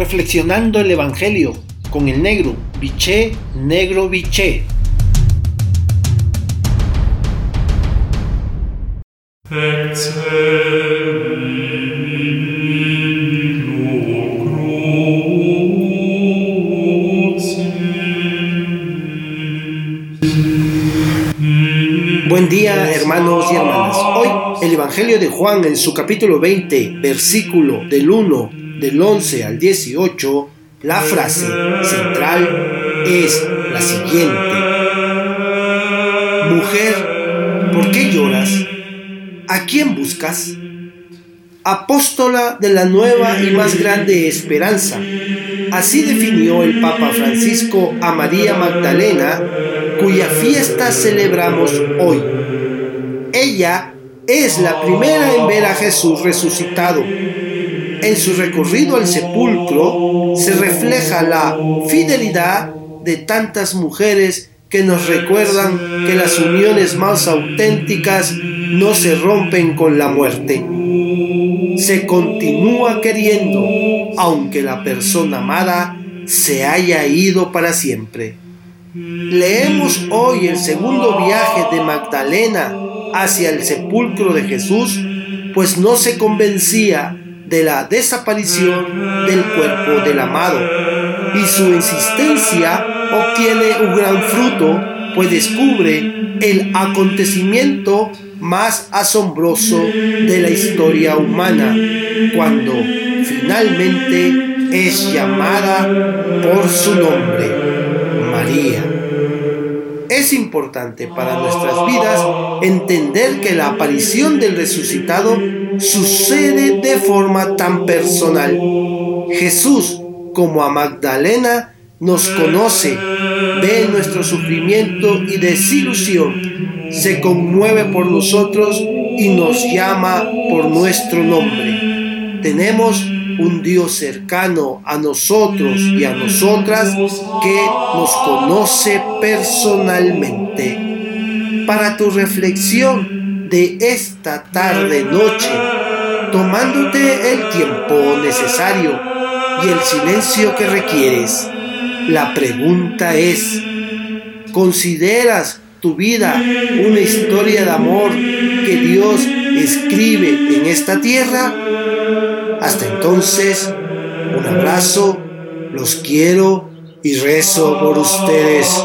reflexionando el Evangelio con el negro, biché, negro, biché. Buen día hermanos y hermanas. Hoy el Evangelio de Juan en su capítulo 20, versículo del 1, del 11 al 18, la frase central es la siguiente. Mujer, ¿por qué lloras? ¿A quién buscas? Apóstola de la nueva y más grande esperanza. Así definió el Papa Francisco a María Magdalena cuya fiesta celebramos hoy. Ella es la primera en ver a Jesús resucitado. En su recorrido al sepulcro se refleja la fidelidad de tantas mujeres que nos recuerdan que las uniones más auténticas no se rompen con la muerte. Se continúa queriendo, aunque la persona amada se haya ido para siempre. Leemos hoy el segundo viaje de Magdalena hacia el sepulcro de Jesús, pues no se convencía de la desaparición del cuerpo del amado, y su insistencia obtiene un gran fruto, pues descubre el acontecimiento más asombroso de la historia humana, cuando finalmente es llamada por su nombre. María. Es importante para nuestras vidas entender que la aparición del resucitado sucede de forma tan personal. Jesús, como a Magdalena, nos conoce, ve nuestro sufrimiento y desilusión, se conmueve por nosotros y nos llama por nuestro nombre. Tenemos un Dios cercano a nosotros y a nosotras que nos conoce personalmente. Para tu reflexión de esta tarde noche, tomándote el tiempo necesario y el silencio que requieres, la pregunta es, ¿consideras tu vida una historia de amor que Dios escribe en esta tierra? Hasta entonces, un abrazo, los quiero y rezo por ustedes.